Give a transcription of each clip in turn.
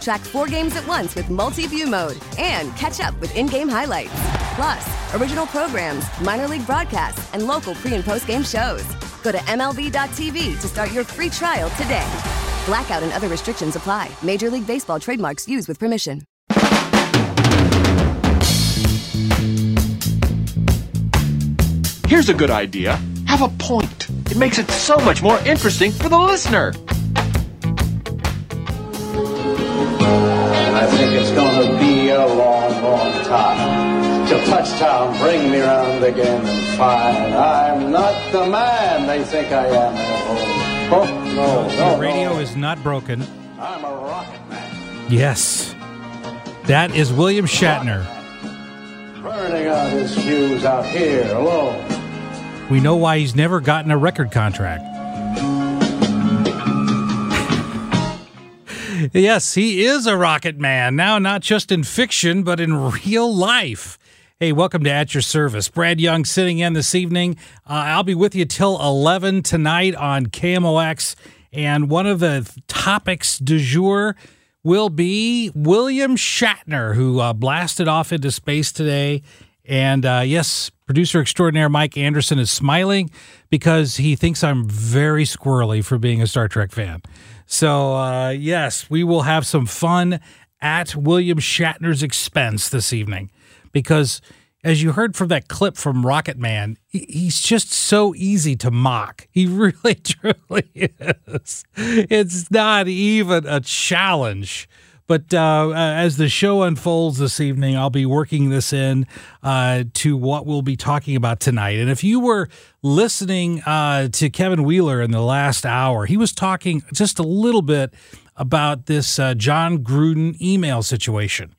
Track four games at once with multi view mode and catch up with in game highlights. Plus, original programs, minor league broadcasts, and local pre and post game shows. Go to MLB.tv to start your free trial today. Blackout and other restrictions apply. Major League Baseball trademarks used with permission. Here's a good idea. Have a point. It makes it so much more interesting for the listener. Think it's gonna be a long, long time till touchdown bring me round again and find I'm not the man they think I am. Oh no, no, Your radio no. is not broken. I'm a rocket man, Yes. That is William Shatner. burning out his fuse out here alone. We know why he's never gotten a record contract. Yes, he is a rocket man. Now, not just in fiction, but in real life. Hey, welcome to At Your Service. Brad Young sitting in this evening. Uh, I'll be with you till 11 tonight on KMOX. And one of the topics du jour will be William Shatner, who uh, blasted off into space today. And uh, yes, producer extraordinaire Mike Anderson is smiling because he thinks I'm very squirrely for being a Star Trek fan. So, uh, yes, we will have some fun at William Shatner's expense this evening because, as you heard from that clip from Rocket Man, he's just so easy to mock. He really, truly is. It's not even a challenge. But uh, as the show unfolds this evening, I'll be working this in uh, to what we'll be talking about tonight. And if you were listening uh, to Kevin Wheeler in the last hour, he was talking just a little bit about this uh, Jon Gruden email situation.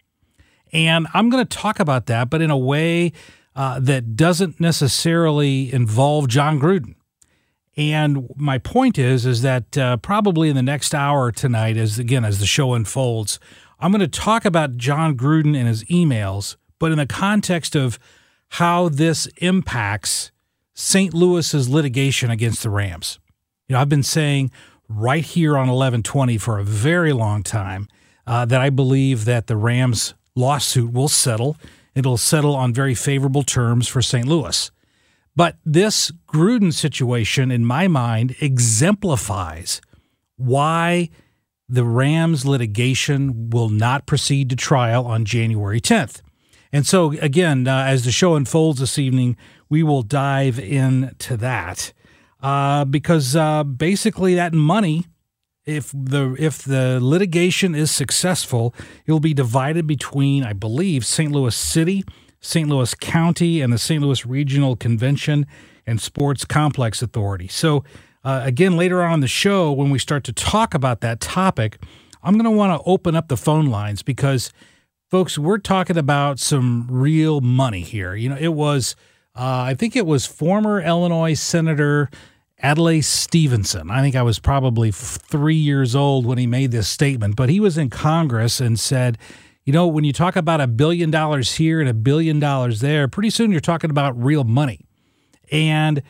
And I'm going to talk about that, but in a way uh, that doesn't necessarily involve Jon Gruden. And my point is, is that uh, probably in the next hour tonight, as again as the show unfolds, I'm going to talk about Jon Gruden and his emails, but in the context of how this impacts St. Louis's litigation against the Rams. You know, I've been saying right here on 1120 for a very long time uh, that I believe that the Rams lawsuit will settle. It'll settle on very favorable terms for St. Louis. But this Gruden situation, in my mind, exemplifies why the Rams litigation will not proceed to trial on January 10th. And so, again, uh, as the show unfolds this evening, we will dive into that uh, because uh, basically that money, if the if the litigation is successful, it will be divided between, I believe, St. Louis City, St. Louis County, and the St. Louis Regional Convention and Sports Complex Authority. So, uh, again, later on in the show, when we start to talk about that topic, I'm going to want to open up the phone lines because, folks, we're talking about some real money here. You know, it was, uh, I think it was former Illinois Senator Adlai Stevenson. I think I was probably three years old when he made this statement, but he was in Congress and said, you know, when you talk about a billion dollars here and a billion dollars there, pretty soon you're talking about real money. And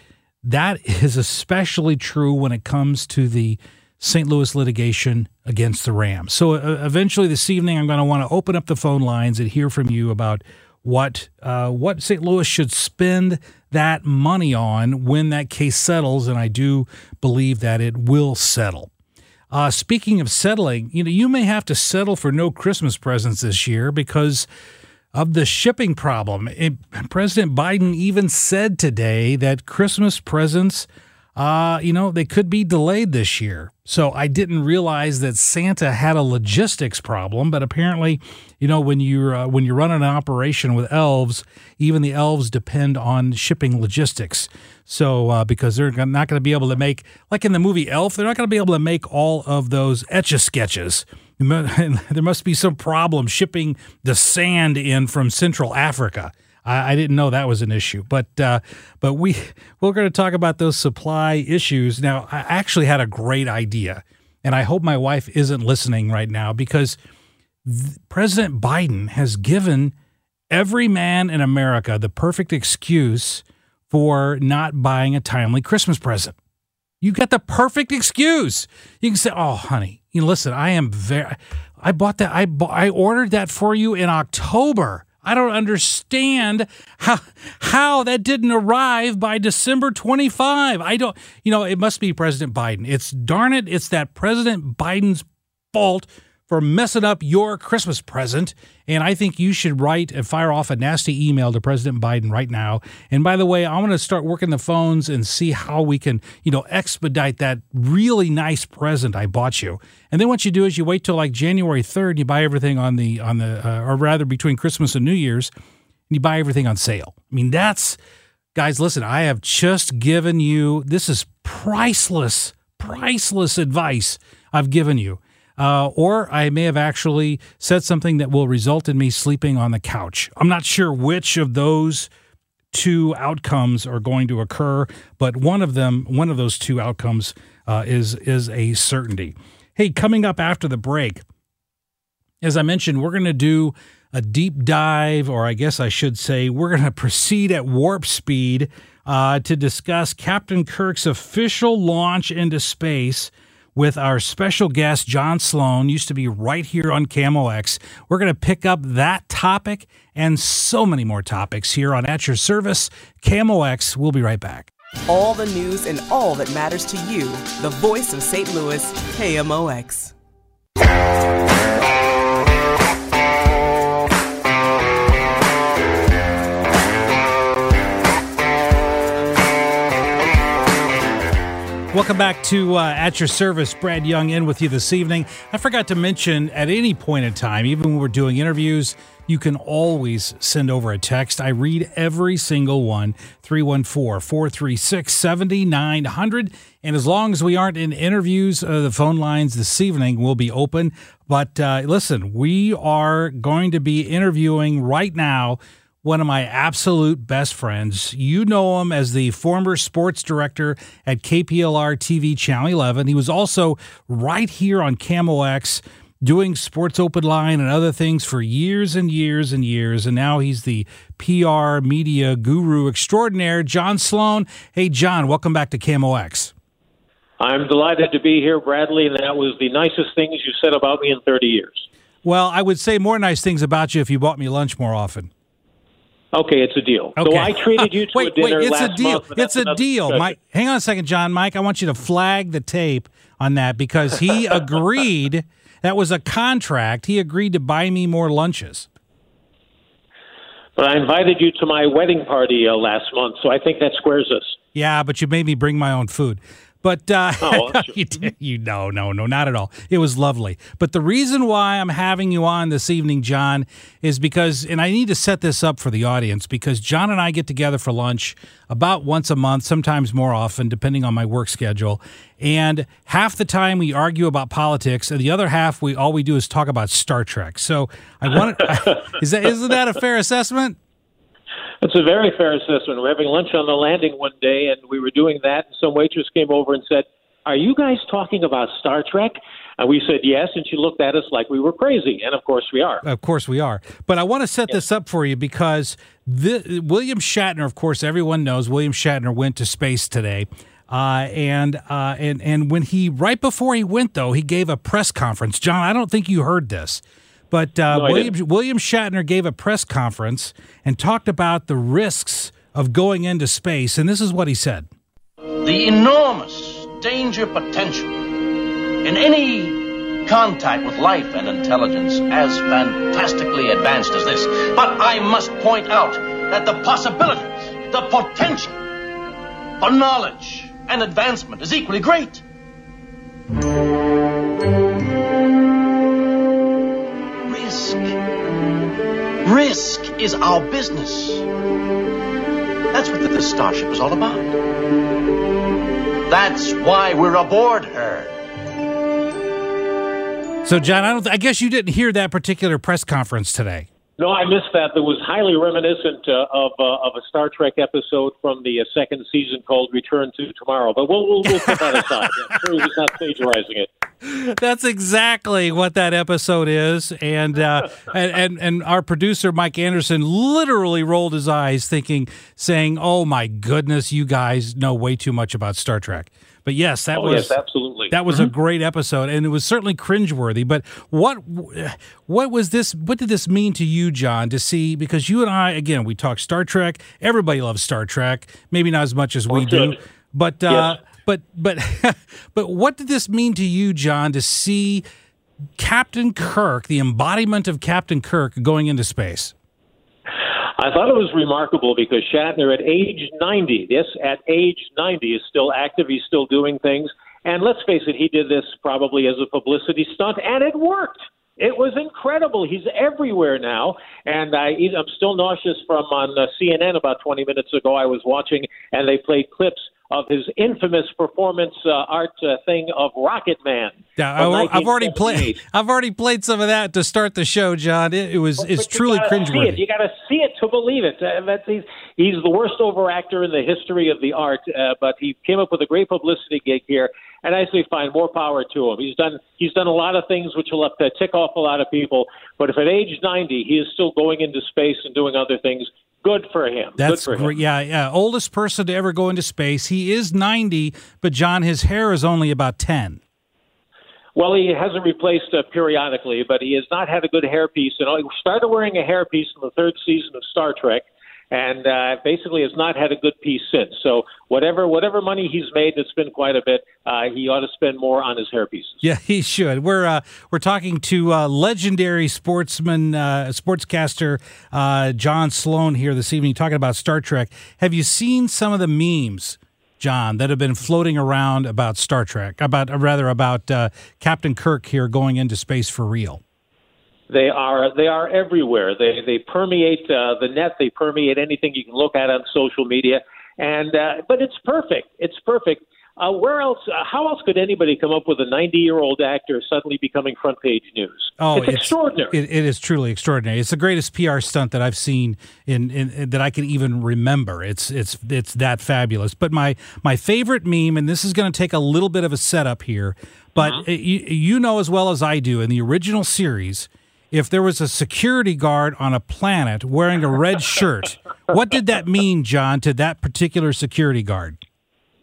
that is especially true when it comes to the St. Louis litigation against the Rams. So uh, eventually this evening, I'm going to want to open up the phone lines and hear from you about what uh, what St. Louis should spend that money on when that case settles, and I do believe that it will settle. Uh, speaking of settling, you know, you may have to settle for no Christmas presents this year because of the shipping problem. It, President Biden even said today that Christmas presents uh, you know, they could be delayed this year. So I didn't realize that Santa had a logistics problem, but apparently, you know, when you're uh, when you're running an operation with elves, even the elves depend on shipping logistics. So uh, because they're not going to be able to make like in the movie Elf, they're not going to be able to make all of those etch a sketches. There must be some problem shipping the sand in from Central Africa. I, I didn't know that was an issue, but uh, but we we're going to talk about those supply issues. Now, I actually had a great idea, and I hope my wife isn't listening right now because th- President Biden has given every man in America the perfect excuse for not buying a timely Christmas present. You got the perfect excuse. You can say, "Oh, honey, you know, listen, I am very. I bought that. I bought, I ordered that for you in October." I don't understand how how that didn't arrive by December 25. I don't you know, it must be President Biden. It's darn it, it's that President Biden's fault for messing up your Christmas present. And I think you should write and fire off a nasty email to President Biden right now. And by the way, I'm going to start working the phones and see how we can, you know, expedite that really nice present I bought you. And then what you do is you wait till like January 3rd, and you buy everything on the on the uh, or rather between Christmas and New Year's, and you buy everything on sale. I mean, that's guys, listen, I have just given you this is priceless, priceless advice I've given you uh, or I may have actually said something that will result in me sleeping on the couch. I'm not sure which of those two outcomes are going to occur, but one of them, one of those two outcomes, uh, is is a certainty. Hey, coming up after the break, as I mentioned, we're going to do a deep dive, or I guess I should say, we're going to proceed at warp speed uh, to discuss Captain Kirk's official launch into space with our special guest, John Sloan, used to be right here on KMOX. We're going to pick up that topic and so many more topics here on At Your Service. KMOX, we'll be right back. All the news and all that matters to you. The voice of St. Louis, KMOX. Welcome back to uh, At Your Service. Brad Young in with you this evening. I forgot to mention at any point in time, even when we're doing interviews, you can always send over a text. I read every single one 314 436 7900. And as long as we aren't in interviews, uh, the phone lines this evening will be open. But uh, listen, we are going to be interviewing right now one of my absolute best friends. You know him as the former sports director at KPLR TV Channel 11. He was also right here on KMOX doing Sports Open Line and other things for years and years and years. And now he's the PR media guru extraordinaire, John Sloan. Hey, John, welcome back to KMOX. I'm delighted to be here, Bradley, and that was the nicest things you said about me in 30 years. Well, I would say more nice things about you if you bought me lunch more often. Okay, it's a deal. Okay. So I treated you to wait, a dinner wait, it's last a deal. month. It's a deal. Discussion. Mike, hang on a second, John. Mike, I want you to flag the tape on that because he agreed. That was a contract. He agreed to buy me more lunches. But I invited you to my wedding party uh, last month, so I think that squares us. Yeah, but you made me bring my own food. But uh, Oh, well, you, did- you no, no, no, not at all. It was lovely. But the reason why I'm having you on this evening, John, is because, and I need to set this up for the audience because John and I get together for lunch about once a month, sometimes more often, depending on my work schedule. And half the time we argue about politics, and the other half we all we do is talk about Star Trek. So I want is that isn't that a fair assessment? It's a very fair assessment. We We're having lunch on the landing one day, and we were doing that. And some waitress came over and said, "Are you guys talking about Star Trek?" And we said yes, and she looked at us like we were crazy, and of course we are. Of course we are. But I want to set this up for you because the, William Shatner, of course, everyone knows William Shatner went to space today. Uh, and uh, and and when he right before he went though he gave a press conference. John, I don't think you heard this, but uh, No, William. William Shatner gave a press conference and talked about the risks of going into space. And this is what he said. the enormous danger potential in any contact with life and intelligence as fantastically advanced as this. But I must point out that the possibilities, the potential for knowledge and advancement is equally great. Risk is our business. That's what this starship is all about. That's why we're aboard her. So, John, I don't. I guess you didn't hear that particular press conference today. No, I missed that. That was highly reminiscent uh, of uh, of a Star Trek episode from the uh, second season called Return to Tomorrow. But we'll we'll, we'll put that aside. I'm sure not plagiarizing it. That's exactly what that episode is, and, uh, and and and our producer Mike Anderson literally rolled his eyes, thinking, saying, "Oh my goodness, you guys know way too much about Star Trek." But yes, that oh, was yes, absolutely. that was mm-hmm. a great episode, and it was certainly cringeworthy. But what what was this? What did this mean to you, John? To see because you and I again we talk Star Trek. Everybody loves Star Trek, maybe not as much as we do, but. Uh, yes. But but but what did this mean to you, John, to see Captain Kirk, the embodiment of Captain Kirk, going into space? I thought it was remarkable because Shatner, at age 90, yes, at age 90, is still active. He's still doing things. And let's face it, he did this probably as a publicity stunt, and it worked. It was incredible. He's everywhere now, and I, I'm still nauseous from on uh, CNN about 20 minutes ago. I was watching, and they played clips of his infamous performance uh, art uh, thing of Rocket Man. Yeah, I, have already played. I've already played some of that to start the show, John. It, it was but, it's but truly cringeworthy. You got to see it to believe it. Uh, he's, he's the worst over actor in the history of the art, uh, but he came up with a great publicity gig here, and I say, fine, more power to him. He's done he's done a lot of things which will have to tick off a lot of people, but if at age 90 he is still going into space and doing other things, Good for him. That's Good for great. Him. Yeah, yeah. Oldest person to ever go into space. He is 90, but John, his hair is only about 10. Well, he hasn't replaced uh, periodically, but he has not had a good hairpiece. And he started wearing a hairpiece in the third season of Star Trek, and uh, basically has not had a good piece since. So whatever whatever money he's made, it's been quite a bit. Uh, he ought to spend more on his hairpieces. Yeah, he should. We're uh, we're talking to uh, legendary sportsman, uh, sportscaster uh, John Sloan here this evening, talking about Star Trek. Have you seen some of the memes? John, that have been floating around about Star Trek, about rather about Captain Kirk here going into space for real. They are they are everywhere. They they permeate uh, the net. They permeate anything you can look at on social media. And uh, but it's perfect. It's perfect. Uh, where else? Uh, how else could anybody come up with a 90 year old actor suddenly becoming front page news? Oh, it's, it's extraordinary. It, it is truly extraordinary. It's the greatest PR stunt that I've seen in, in, in, that I can even remember. It's it's it's that fabulous. But my my favorite meme, and this is going to take a little bit of a setup here, but Uh-huh. you, you know as well as I do in the original series. If there was a security guard on a planet wearing a red shirt, what did that mean, John, to that particular security guard?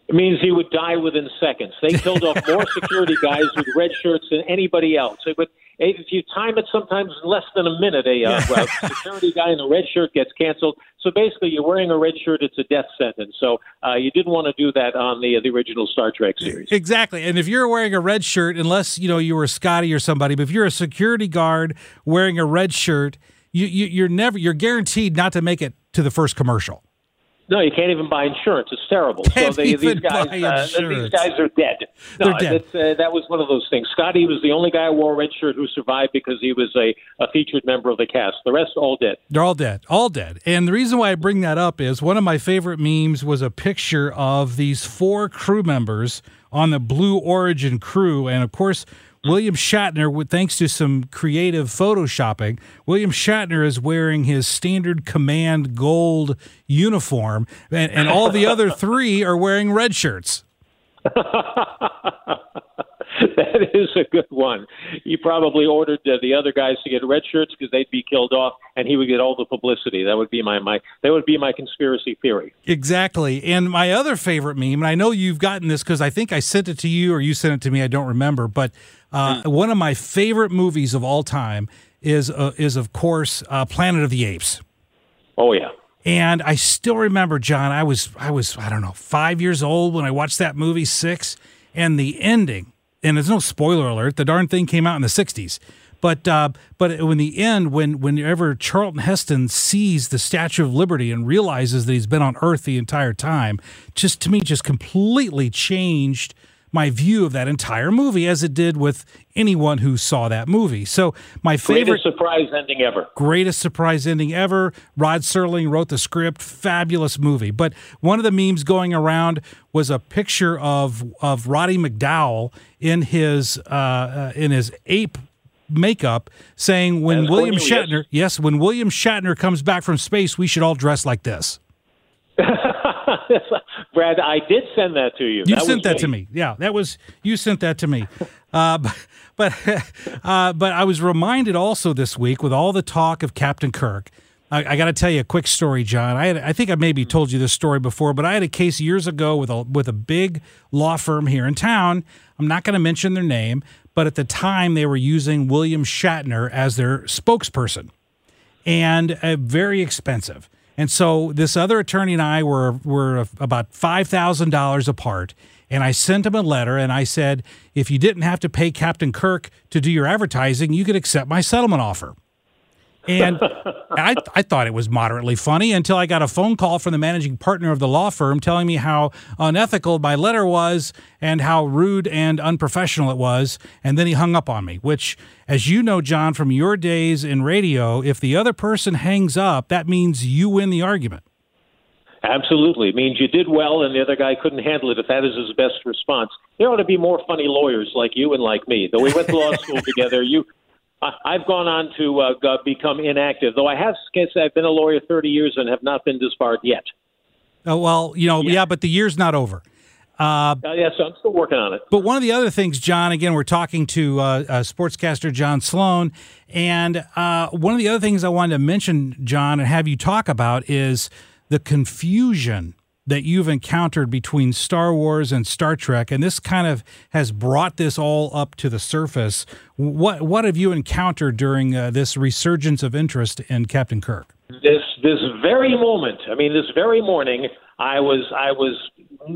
It means he would die within seconds. They killed off more security guys with red shirts than anybody else. Would, if you time it, sometimes less than a minute, a, uh, a security guy in a red shirt gets canceled. So basically, you're wearing a red shirt; it's a death sentence. So uh, you didn't want to do that on the the original Star Trek series. Exactly. And if you're wearing a red shirt, unless you know you were Scotty or somebody, but if you're a security guard wearing a red shirt, you, you you're never you're guaranteed not to make it to the first commercial. No, you can't even buy insurance. It's terrible. Can't so they, these guys, buy uh, these guys are dead. No, They're dead. that's, Uh, that was one of those things. Scotty was the only guy who wore a red shirt who survived because he was a, a featured member of the cast. The rest all dead. They're all dead, all dead. And the reason why I bring that up is one of my favorite memes was a picture of these four crew members on the Blue Origin crew, and of course. William Shatner, thanks to some creative photoshopping, William Shatner is wearing his standard command gold uniform, and, and all the other three are wearing red shirts. that is a good one. He probably ordered uh, the other guys to get red shirts because they'd be killed off, and he would get all the publicity. That would be my my that would be my conspiracy theory. Exactly. And my other favorite meme, and I know you've gotten this because I think I sent it to you or you sent it to me. I don't remember, but uh, one of my favorite movies of all time is uh, is of course uh, Planet of the Apes. Oh yeah. And I still remember, John. I was I was I don't know five years old when I watched that movie six, and the ending. And there's no spoiler alert. The darn thing came out in the '60s, But uh, but in the end, when whenever Charlton Heston sees the Statue of Liberty and realizes that he's been on Earth the entire time, just to me, just completely changed my view of that entire movie as it did with anyone who saw that movie. So my favorite greatest surprise ending ever. Greatest surprise ending ever. Rod Serling wrote the script. Fabulous movie. But one of the memes going around was a picture of of Roddy McDowall in his uh, uh, in his ape makeup saying when As William Cornelius. Shatner yes when William Shatner comes back from space we should all dress like this. Brad, I did send that to you. You That sent that to me. Yeah, that was you sent that to me. Uh, but but, uh, but I was reminded also this week with all the talk of Captain Kirk. I, I got to tell you a quick story, John. I had, I think I maybe told you this story before, but I had a case years ago with a with a big law firm here in town. I'm not going to mention their name, but at the time they were using William Shatner as their spokesperson and uh, very expensive. And so this other attorney and I were were about five thousand dollars apart. And I sent him a letter and I said, if you didn't have to pay Captain Kirk to do your advertising, you could accept my settlement offer. And I, I thought it was moderately funny until I got a phone call from the managing partner of the law firm telling me how unethical my letter was and how rude and unprofessional it was. And then he hung up on me, which, as you know, John, from your days in radio, if the other person hangs up, that means you win the argument. Absolutely. It means you did well and the other guy couldn't handle it if that is his best response. There ought to be more funny lawyers like you and like me. Though we went to law school together, you I've gone on to uh, become inactive, though I have I've been a lawyer 30 years and have not been disbarred yet. Oh, well, you know, yeah, but the year's not over. Uh, Uh, yeah, so I'm still working on it. But one of the other things, John, again, we're talking to uh, uh, sportscaster John Sloan, and uh, one of the other things I wanted to mention, John, and have you talk about is the confusion that you've encountered between Star Wars and Star Trek, and this kind of has brought this all up to the surface. What what have you encountered during uh, this resurgence of interest in Captain Kirk? This this very moment, I mean, this very morning, I was I was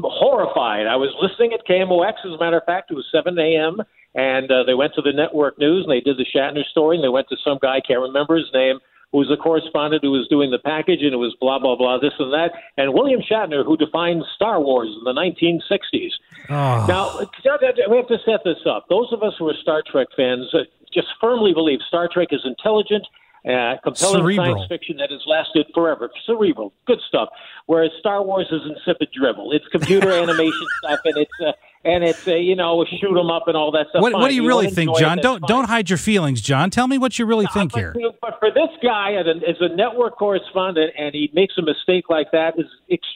horrified. I was listening at KMOX. As a matter of fact, it was 7 a.m. and uh, they went to the network news and they did the Shatner story. And they went to some guy, I can't remember his name, who was a correspondent who was doing the package, and it was blah blah blah, this and that. And William Shatner, who defined Star Wars in the 1960s. Oh. Now, we have to set this up. Those of us who are Star Trek fans uh, just firmly believe Star Trek is intelligent, uh, compelling Cerebral. science fiction that has lasted forever. Cerebral, good stuff. Whereas Star Wars is insipid dribble. It's computer animation stuff, and it's uh, and it's a you know shoot 'em up and all that stuff. What, what do you You really think, enjoy it, John? Don't fine. don't hide your feelings, John. Tell me what you really think but, here. But for this guy, as a, network correspondent, and he makes a mistake like that, is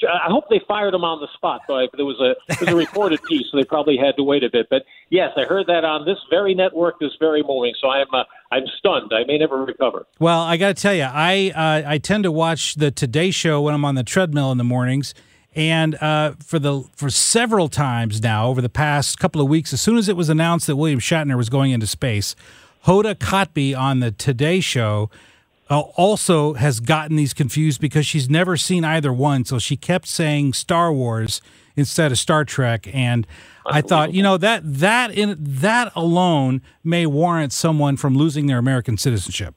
I hope they fired him on the spot. Though there was a it was a reported piece, so they probably had to wait a bit. But yes, I heard that on this very network this very morning. So I'm uh, I'm stunned. I may never recover. Well, I got to tell you, I uh, I tend to watch the Today Show when I'm on the treadmill in the mornings, and uh, for the for several times now over the past couple of weeks, as soon as it was announced that William Shatner was going into space, Hoda Kotb on the Today Show uh, also has gotten these confused because she's never seen either one, so she kept saying Star Wars instead of Star Trek, and I thought, you know that that in that alone may warrant someone from losing their American citizenship.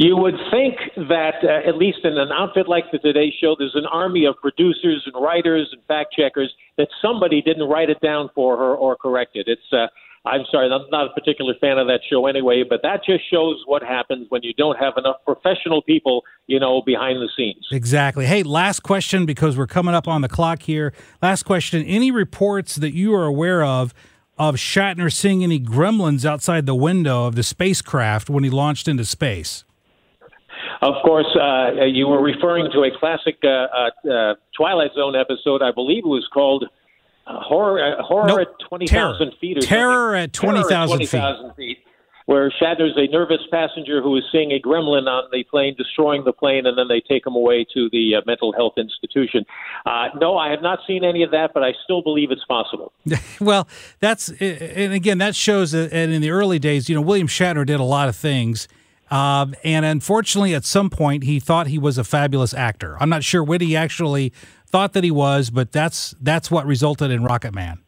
You would think that, uh, at least in an outfit like the Today Show, there's an army of producers and writers and fact checkers that somebody didn't write it down for her or correct it. It's, uh, I'm sorry, I'm not a particular fan of that show anyway, but that just shows what happens when you don't have enough professional people, you know, behind the scenes. Exactly. Hey, last question because we're coming up on the clock here. Last question. Any reports that you are aware of of Shatner seeing any gremlins outside the window of the spacecraft when he launched into space? Of course, uh, you were referring to a classic uh, uh, uh, Twilight Zone episode. I believe it was called uh, Horror, uh, Horror Nope. at 20,000 Terror. feet or Terror something. at 20,000 feet. 20,000 feet. Where Shatner's a nervous passenger who is seeing a gremlin on the plane, destroying the plane, and then they take him away to the uh, mental health institution. Uh, no, I have not seen any of that, but I still believe it's possible. well, that's and again that shows that in the early days, you know, William Shatner did a lot of things. Um, and unfortunately, at some point, he thought he was a fabulous actor. I'm not sure what he actually thought that he was, but that's that's what resulted in Rocket Man.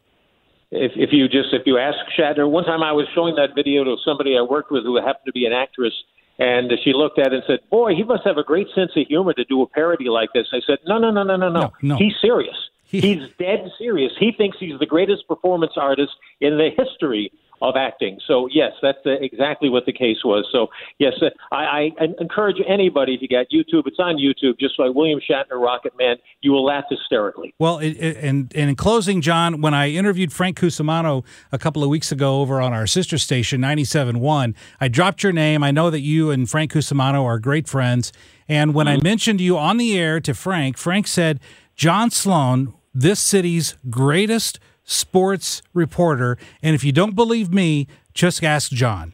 if if you just if you ask Shatner, one time I was showing that video to somebody I worked with who happened to be an actress, and she looked at it and said, "Boy, he must have a great sense of humor to do a parody like this." I said, "No, no, no, no, no, no. No, no. He's serious. He's dead serious. He thinks he's the greatest performance artist in the history of acting. So yes, that's uh, exactly what the case was. So yes, uh, I, I encourage anybody to get YouTube. It's on YouTube. Just like William Shatner, Rocket Man. You will laugh hysterically. Well, it, it, and, and in closing, John, when I interviewed Frank Cusimano a couple of weeks ago over on our sister station, 97.1, I dropped your name. I know that you and Frank Cusimano are great friends. And when I mentioned you on the air to Frank, Frank said, John Sloan, this city's greatest sports reporter. And if you don't believe me, just ask John.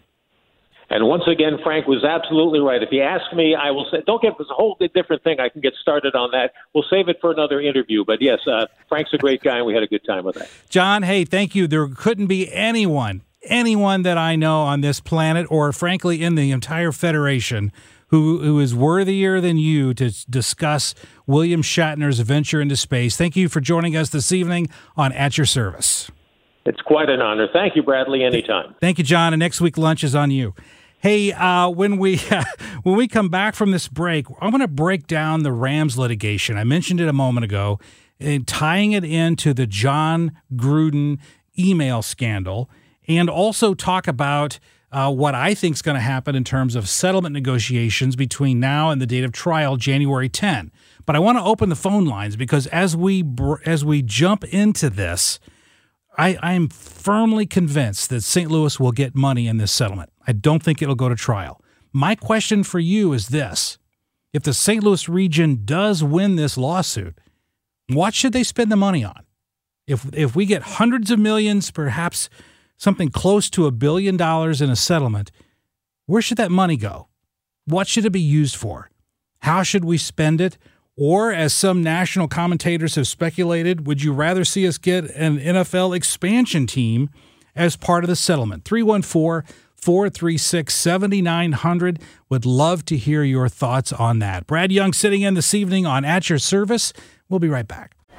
And once again, Frank was absolutely right. If you ask me, I will say, don't get this a whole different thing. I can get started on that. We'll save it for another interview. But yes, uh, Frank's a great guy, and we had a good time with that. John, hey, thank you. There couldn't be anyone, anyone that I know on this planet, or frankly, in the entire Federation, who, who is worthier than you to discuss William Shatner's venture into space. Thank you for joining us this evening on At Your Service. It's quite an honor. Thank you, Bradley. Anytime. Thank you, John. And next week lunch is on you. Hey, uh, when we when we come back from this break, I'm going to break down the Rams litigation. I mentioned it a moment ago, and tying it into the Jon Gruden email scandal, and also talk about uh, what I think is going to happen in terms of settlement negotiations between now and the date of trial, January 10. But I want to open the phone lines because as we as we jump into this, I, I am firmly convinced that St. Louis will get money in this settlement. I don't think it'll go to trial. My question for you is this: If the St. Louis region does win this lawsuit, what should they spend the money on? If if we get hundreds of millions, perhaps something close to a billion dollars in a settlement, where should that money go? What should it be used for? How should we spend it? Or, as some national commentators have speculated, would you rather see us get an NFL expansion team as part of the settlement? 314 436 7900. Would love to hear your thoughts on that. Brad Young sitting in this evening on At Your Service. We'll be right back.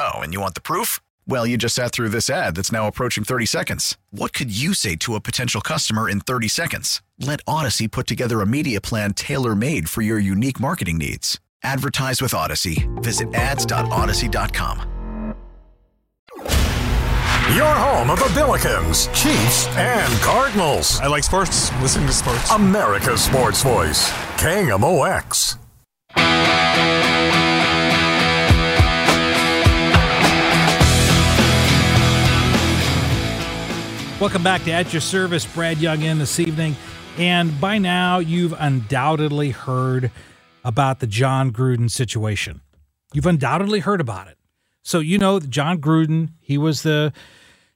Oh, and you want the proof? Well, you just sat through this ad that's now approaching 30 seconds. What could you say to a potential customer in 30 seconds? Let Audacy put together a media plan tailor made for your unique marketing needs. Advertise with Audacy. Visit ads.audacy.com. Your home of the Billikens, Chiefs, and Cardinals. I like sports, listening to sports. America's sports voice, KMOX. Welcome back to At Your Service. Brad Young in this evening. And by now, you've undoubtedly heard about the Jon Gruden situation. You've undoubtedly heard about it. So you know Jon Gruden, he was the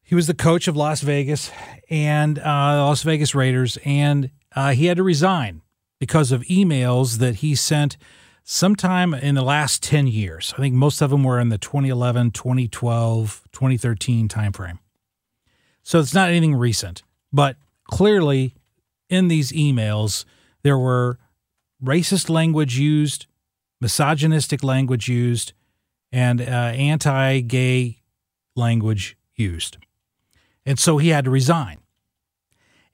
he was the coach of Las Vegas and uh, Las Vegas Raiders, and uh, he had to resign because of emails that he sent sometime in the last 10 years. I think most of them were in the 2011, 2012, 2013 timeframe. So it's not anything recent, but clearly in these emails, there were racist language used, misogynistic language used, and uh, anti gay language used. And so he had to resign.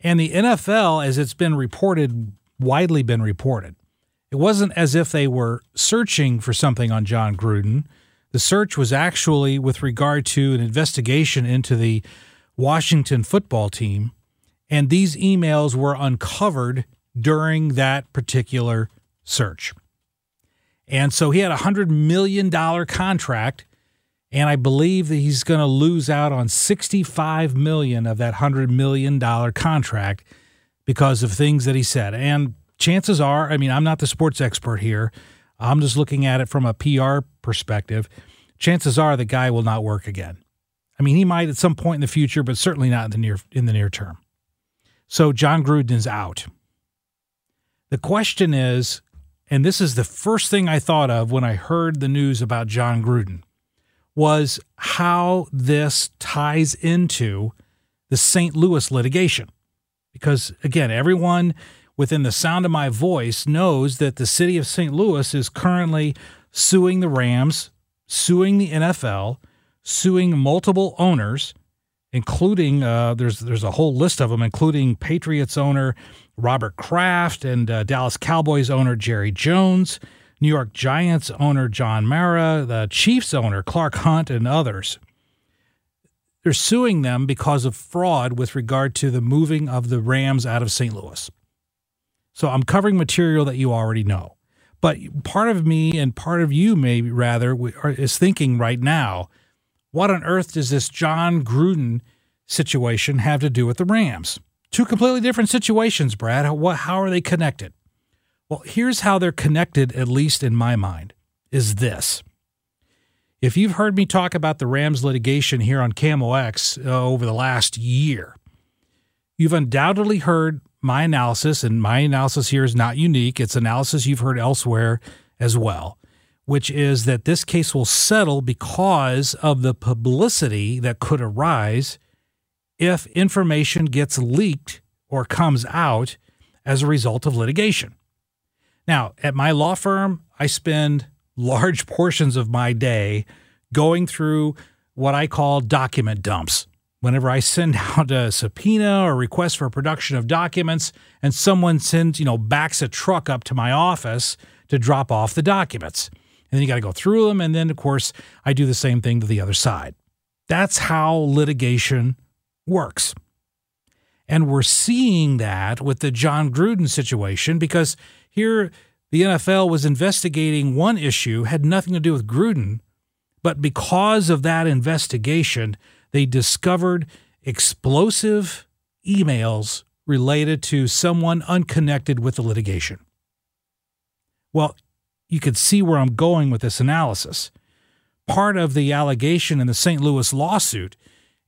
And the NFL, as it's been reported, widely been reported, it wasn't as if they were searching for something on Jon Gruden. The search was actually with regard to an investigation into the Washington football team. And these emails were uncovered during that particular search. And so he had a $100 million contract. And I believe that he's going to lose out on 65 million of that 100 million dollar contract because of things that he said. And chances are, I mean, I'm not the sports expert here. I'm just looking at it from a PR perspective. Chances are the guy will not work again. I mean, he might at some point in the future, but certainly not in the near in the near term. So Jon Gruden's out. The question is, and this is the first thing I thought of when I heard the news about Jon Gruden, was how this ties into the St. Louis litigation. Because again, everyone within the sound of my voice knows that the city of St. Louis is currently suing the Rams, suing the NFL, suing multiple owners, including uh, there's there's a whole list of them, including Patriots owner Robert Kraft and uh, Dallas Cowboys owner Jerry Jones, New York Giants owner John Mara, the Chiefs owner Clark Hunt, and others. They're suing them because of fraud with regard to the moving of the Rams out of St. Louis. So I'm covering material that you already know. But part of me and part of you, maybe rather, is thinking right now, what on earth does this Jon Gruden situation have to do with the Rams? Two completely different situations, Brad. How, how are they connected? Well, here's how they're connected, at least in my mind, is this. If you've heard me talk about the Rams litigation here on KMOX uh, over the last year, you've undoubtedly heard my analysis, and my analysis here is not unique. It's analysis you've heard elsewhere as well, which is that this case will settle because of the publicity that could arise if information gets leaked or comes out as a result of litigation. Now, at my law firm, I spend large portions of my day going through what I call document dumps whenever I send out a subpoena or request for production of documents and someone sends, you know, backs a truck up to my office to drop off the documents. And then you got to go through them. And then, of course, I do the same thing to the other side. That's how litigation works. And we're seeing that with the Jon Gruden situation because here the NFL was investigating one issue, had nothing to do with Gruden, but because of that investigation, they discovered explosive emails related to someone unconnected with the litigation. Well, you could see where I'm going with this analysis. Part of the allegation in the St. Louis lawsuit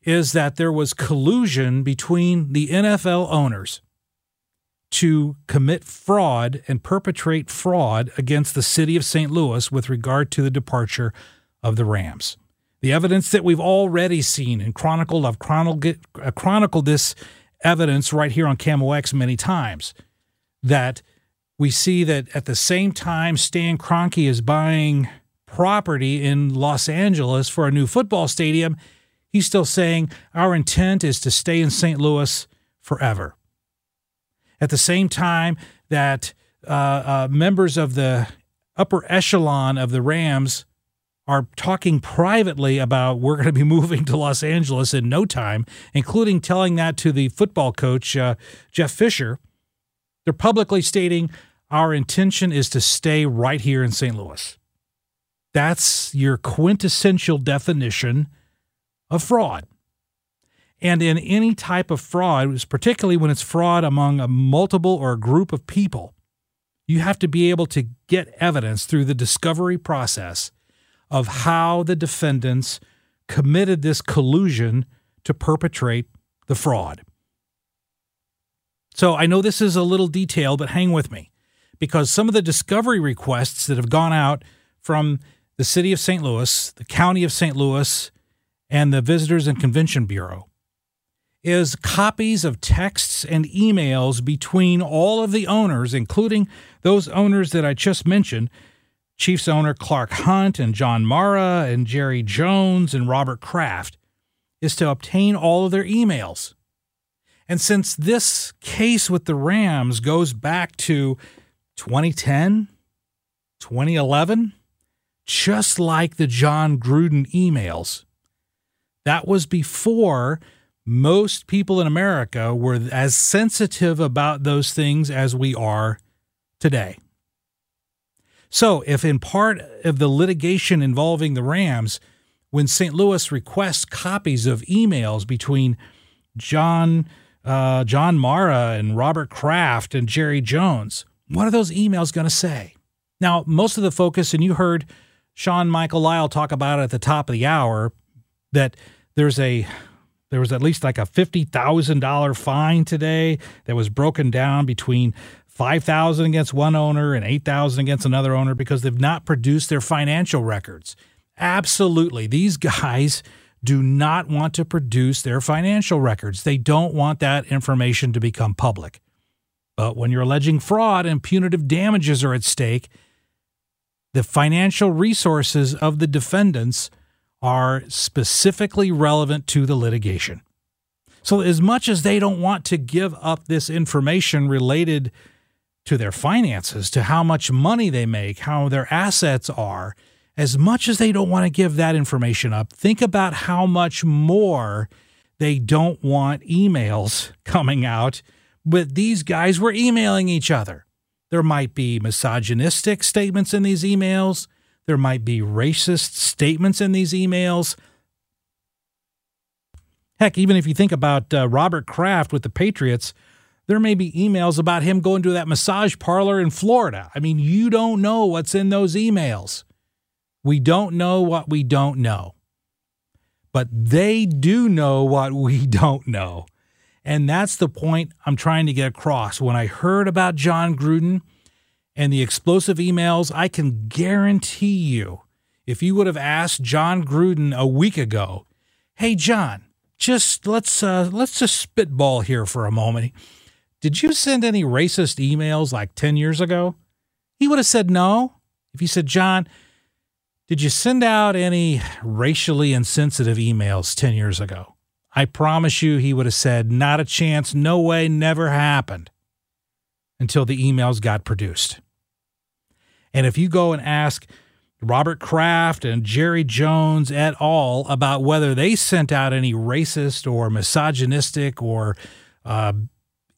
is that there was collusion between the NFL owners to commit fraud and perpetrate fraud against the city of St. Louis with regard to the departure of the Rams. The evidence that we've already seen and chronicled, I've chronicled, uh, chronicled this evidence right here on KMOX many times, that we see that at the same time Stan Kroenke is buying property in Los Angeles for a new football stadium, he's still saying our intent is to stay in St. Louis forever. At the same time that uh, uh, members of the upper echelon of the Rams are talking privately about we're going to be moving to Los Angeles in no time, including telling that to the football coach, uh, Jeff Fisher. They're publicly stating our intention is to stay right here in St. Louis. That's your quintessential definition of fraud. And in any type of fraud, particularly when it's fraud among a multiple or a group of people, you have to be able to get evidence through the discovery process of how the defendants committed this collusion to perpetrate the fraud. So I know this is a little detailed, but hang with me because some of the discovery requests that have gone out from the city of St. Louis, the county of St. Louis, and the Visitors and Convention Bureau is copies of texts and emails between all of the owners, including those owners that I just mentioned, Chiefs owner Clark Hunt and John Mara and Jerry Jones and Robert Kraft. is to obtain all of their emails. And since this case with the Rams goes back to 2010, 2011, just like the Jon Gruden emails, that was before most people in America were as sensitive about those things as we are today. So, if in part of the litigation involving the Rams, when St. Louis requests copies of emails between John uh, John Mara and Robert Kraft and Jerry Jones. What are those emails going to say? Now, most of the focus, and you heard Sean Michael Lyle talk about it at the top of the hour, that there's a there was at least like a fifty thousand dollar fine today that was broken down between five thousand against one owner and eight thousand against another owner because they've not produced their financial records. Absolutely, these guys do not want to produce their financial records. They don't want that information to become public. But when you're alleging fraud and punitive damages are at stake, the financial resources of the defendants are specifically relevant to the litigation. So, as much as they don't want to give up this information related to their finances, to how much money they make, how their assets are, as much as they don't want to give that information up, think about how much more they don't want emails coming out. But these guys were emailing each other. There might be misogynistic statements in these emails. There might be racist statements in these emails. Heck, even if you think about uh, Robert Kraft with the Patriots, there may be emails about him going to that massage parlor in Florida. I mean, you don't know what's in those emails. We don't know what we don't know. But they do know what we don't know. And that's the point I'm trying to get across. When I heard about Jon Gruden and the explosive emails, I can guarantee you, if you would have asked Jon Gruden a week ago, "Hey Jon, just let's uh, let's just spitball here for a moment. Did you send any racist emails like 10 years ago?" He would have said no. If you said, Jon, did you send out any racially insensitive emails 10 years ago? I promise you, he would have said, Not a chance, no way, never happened until the emails got produced. And if you go and ask Robert Kraft and Jerry Jones et al. about whether they sent out any racist or misogynistic or uh,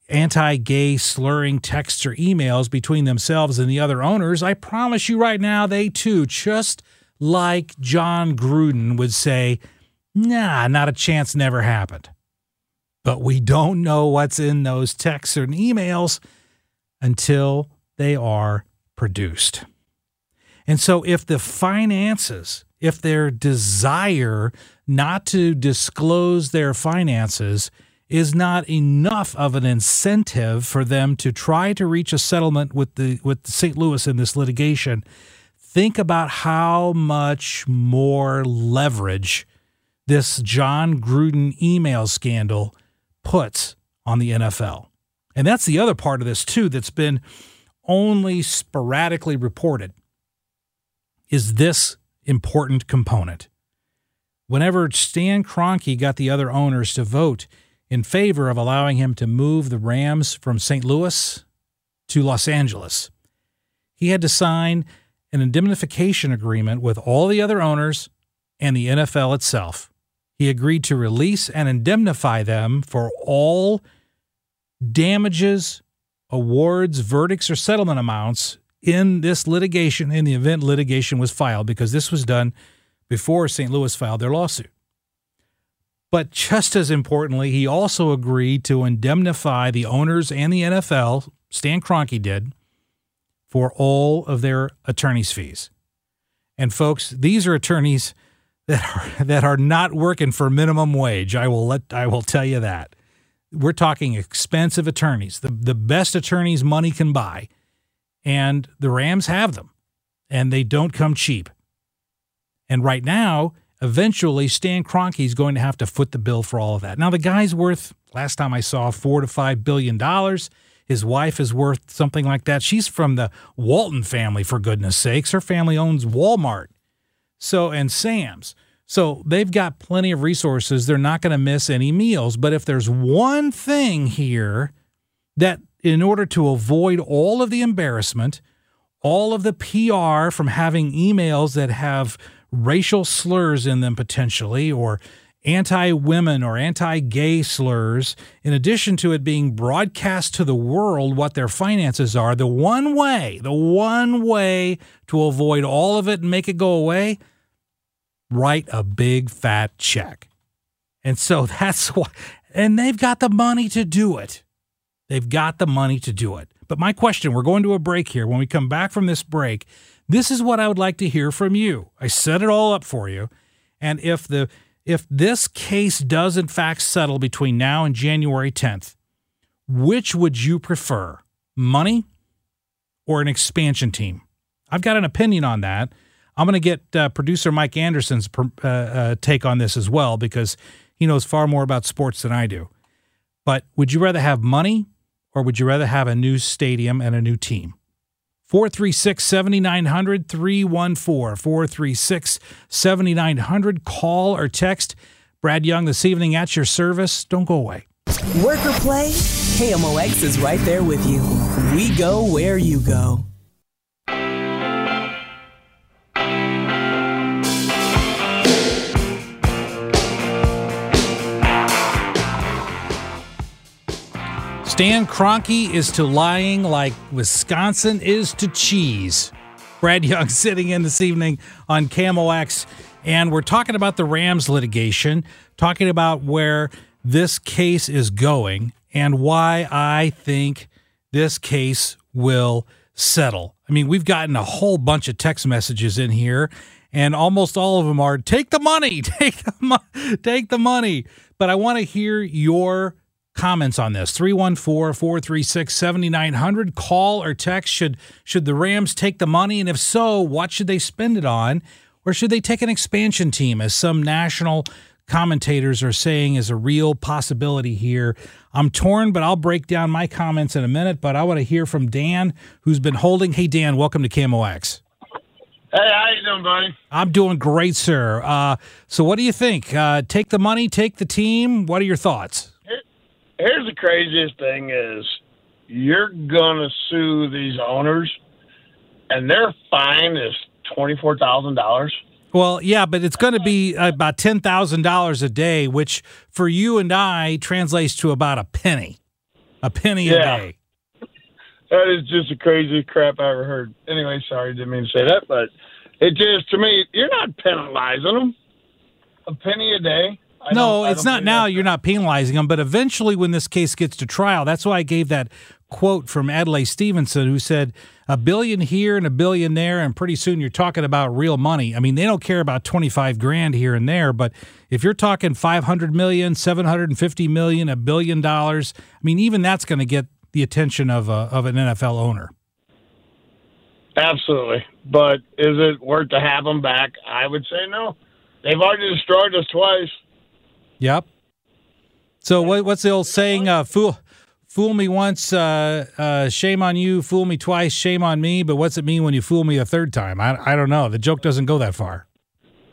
anti gay slurring texts or emails between themselves and the other owners, I promise you right now, they too just like Jon Gruden would say, nah, not a chance, never happened. But we don't know what's in those texts and emails until they are produced. And so, if the finances, if their desire not to disclose their finances is not enough of an incentive for them to try to reach a settlement with the with St. Louis in this litigation, think about how much more leverage this Jon Gruden email scandal puts on the NFL. And that's the other part of this, too, that's been only sporadically reported is this important component. Whenever Stan Kroenke got the other owners to vote in favor of allowing him to move the Rams from St. Louis to Los Angeles, he had to sign an indemnification agreement with all the other owners and the NFL itself. He agreed to release and indemnify them for all damages, awards, verdicts, or settlement amounts in this litigation in the event litigation was filed, because this was done before St. Louis filed their lawsuit. But just as importantly, he also agreed to indemnify the owners and the NFL, Stan Kroenke did, for all of their attorney's fees. And folks, these are attorneys that are that are not working for minimum wage. I will let I will tell you that. We're talking expensive attorneys, the the best attorneys money can buy. And the Rams have them. And they don't come cheap. And right now, eventually Stan Kroenke is going to have to foot the bill for all of that. Now the guy's worth last time I saw 4 to 5 billion dollars. His wife is worth something like that. She's from the Walton family, for goodness sakes. Her family owns Walmart. So, and Sam's. So they've got plenty of resources. They're not going to miss any meals. But if there's one thing here that, in order to avoid all of the embarrassment, all of the PR from having emails that have racial slurs in them potentially, or anti women or anti gay slurs, in addition to it being broadcast to the world what their finances are, the one way, the one way to avoid all of it and make it go away, write a big fat check. And so that's why, and they've got the money to do it. They've got the money to do it. But my question, we're going to a break here. When we come back from this break, this is what I would like to hear from you. I set it all up for you. And if the if this case does in fact settle between now and January 10th, which would you prefer? Money or an expansion team? I've got an opinion on that. I'm going to get uh, producer Mike Anderson's uh, uh, take on this as well because he knows far more about sports than I do. But would you rather have money or would you rather have a new stadium and a new team? 436 7900 314 436 7900. Call or text Brad Young this evening at your service. Don't go away. Work or play, KMOX is right there with you. We go where you go. Stan Kroenke is to lying like Wisconsin is to cheese. Brad Young sitting in this evening on KMOX, and we're talking about the Rams litigation, talking about where this case is going, and why I think this case will settle. I mean, we've gotten a whole bunch of text messages in here, and almost all of them are take the money, take the mo- take the money. But I want to hear your comments on this 314-436-7900 call or text should should the rams take the money and if so what should they spend it on or should they take an expansion team as some national commentators are saying is a real possibility here i'm torn but i'll break down my comments in a minute but i want to hear from dan who's been holding hey dan welcome to KMOX Hey, how you doing, buddy? I'm doing great, sir. Uh, so, what do you think? Uh, take the money, take the team. What are your thoughts? Here's the craziest thing is you're gonna sue these owners and their fine is twenty four thousand dollars. Well, yeah, but it's going to be about ten thousand dollars a day, which for you and I translates to about a penny, a penny Yeah. a day. That is just the craziest crap I ever heard. Anyway, sorry, didn't mean to say that, but it just to me, you're not penalizing them. A penny a day. I no, it's not now. You're not penalizing them, but eventually, when this case gets to trial, that's why I gave that quote from Adlai Stevenson, who said, "A billion here and a billion there, and pretty soon you're talking about real money." I mean, they don't care about 25 grand here and there, but if you're talking 500 million, 750 million, a billion dollars, I mean, even that's going to get the attention of a, of an NFL owner. Absolutely. But is it worth to have them back? I would say no. They've already destroyed us twice. Yep. So what, what's the old saying? Uh, fool, fool me once, uh, uh, shame on you. Fool me twice, shame on me. But what's it mean when you fool me a third time? I, I don't know. The joke doesn't go that far.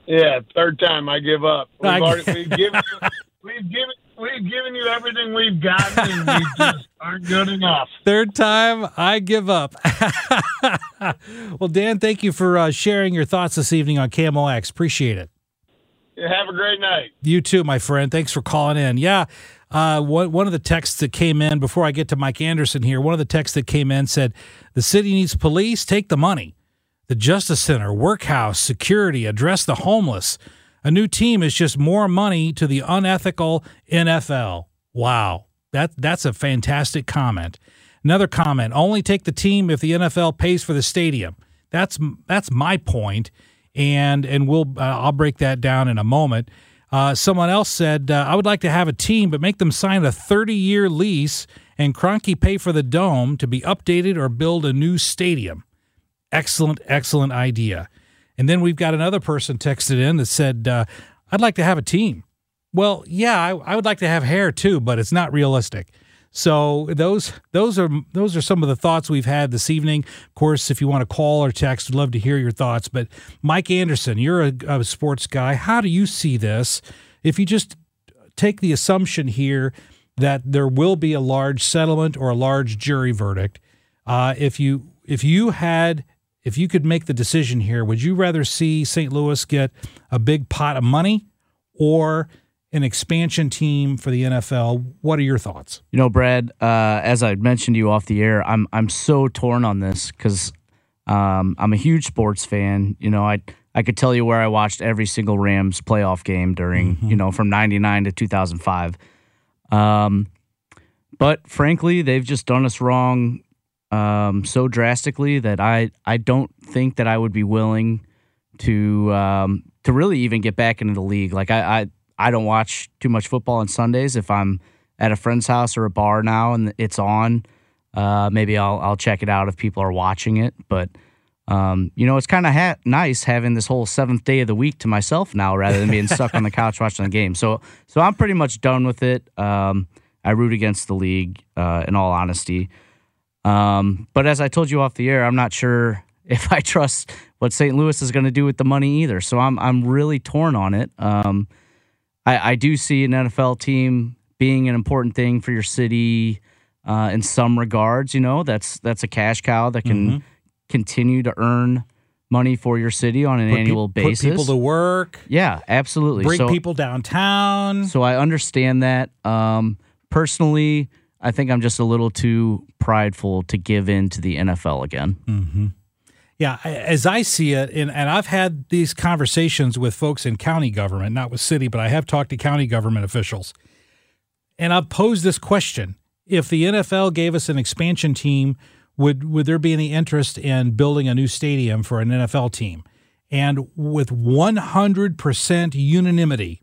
Yeah, third time I give up. We've, I- already, we've given you, we've given we've given you everything we've gotten, and we just aren't good enough. Third time, I give up. well, Dan, thank you for uh, sharing your thoughts this evening on KMOX. Appreciate it. Have a great night. You too, my friend. Thanks for calling in. Yeah. Uh, one, one of the texts that came in before I get to Mike Anderson here, one of the texts that came in said, The city needs police, take the money. The Justice Center, workhouse, security, address the homeless. A new team is just more money to the unethical NFL. Wow. That, that's a fantastic comment. Another comment only take the team if the NFL pays for the stadium. That's, that's my point and and we'll uh, I'll break that down in a moment. Uh, someone else said uh, I would like to have a team, but make them sign a 30 year lease and Kroenke pay for the dome to be updated or build a new stadium. Excellent, excellent idea. And then we've got another person texted in that said uh, I'd like to have a team. Well, yeah, I, I would like to have hair too, but it's not realistic. So those those are those are some of the thoughts we've had this evening. Of course, if you want to call or text, we'd love to hear your thoughts. But Mike Anderson, you're a, a sports guy. How do you see this? If you just take the assumption here that there will be a large settlement or a large jury verdict, uh, if you if you had if you could make the decision here, would you rather see St. Louis get a big pot of money or an expansion team for the NFL? What are your thoughts? You know, Brad, uh, as I mentioned to you off the air, I'm I'm so torn on this because um, I'm a huge sports fan. You know, I I could tell you where I watched every single Rams playoff game during mm-hmm. you know from '99 to 2005. Um, but frankly, they've just done us wrong um, so drastically that I I don't think that I would be willing to um, to really even get back into the league. Like I, I I don't watch too much football on Sundays. If I'm at a friend's house or a bar now and it's on, uh, maybe I'll I'll check it out if people are watching it. But um, you know, it's kind of ha- nice having this whole seventh day of the week to myself now, rather than being stuck on the couch watching the game. So so I'm pretty much done with it. Um, I root against the league, uh, in all honesty. Um, but as I told you off the air, I'm not sure if I trust what St. Louis is going to do with the money either. So I'm I'm really torn on it. Um, I, I do see an NFL team being an important thing for your city uh, in some regards. You know, that's that's a cash cow that can mm-hmm. continue to earn money for your city on an put annual pe- basis. Put people to work. Yeah, absolutely. Bring so, people downtown. So I understand that. Um, personally, I think I'm just a little too prideful to give in to the NFL again. Mm-hmm. Yeah, as I see it, and, and I've had these conversations with folks in county government, not with city, but I have talked to county government officials. And I've posed this question if the NFL gave us an expansion team, would, would there be any interest in building a new stadium for an NFL team? And with 100% unanimity,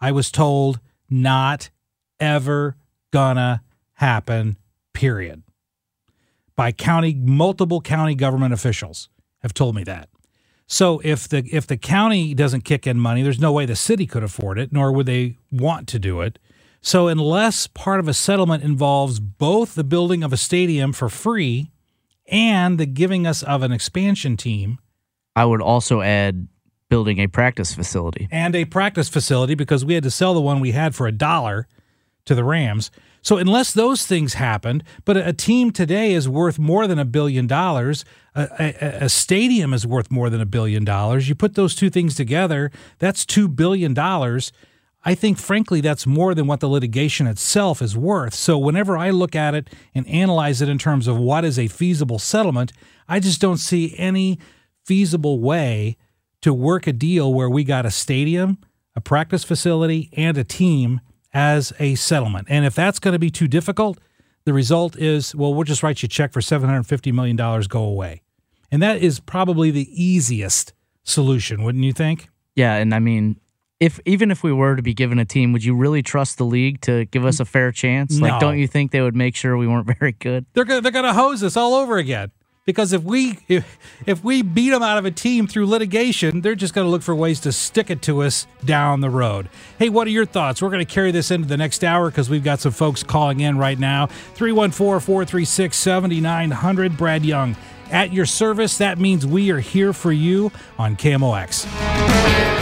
I was told not ever gonna happen, period by county multiple county government officials have told me that. So if the if the county doesn't kick in money, there's no way the city could afford it, nor would they want to do it. So unless part of a settlement involves both the building of a stadium for free and the giving us of an expansion team, I would also add building a practice facility. And a practice facility because we had to sell the one we had for a dollar to the Rams. So unless those things happened, but a team today is worth more than a billion dollars. A, a, a, stadium is worth more than a billion dollars. You put those two things together, that's two billion dollars. I think, frankly, that's more than what the litigation itself is worth. So whenever I look at it and analyze it in terms of what is a feasible settlement, I just don't see any feasible way to work a deal where we got a stadium, a practice facility, and a team as a settlement. And if that's going to be too difficult, the result is, well, we'll just write you a check for $750 million, go away. And that is probably the easiest solution, wouldn't you think? Yeah. And I mean, if even if we were to be given a team, would you really trust the league to give us a fair chance? No. Like, don't you think they would make sure we weren't very good? They're gonna, they're going to hose us all over again because if we if, if we beat them out of a team through litigation, they're just going to look for ways to stick it to us down the road. Hey, what are your thoughts? We're going to carry this into the next hour because we've got some folks calling in right now. 314-436-7900 Brad Young at your service. That means we are here for you on KMOX.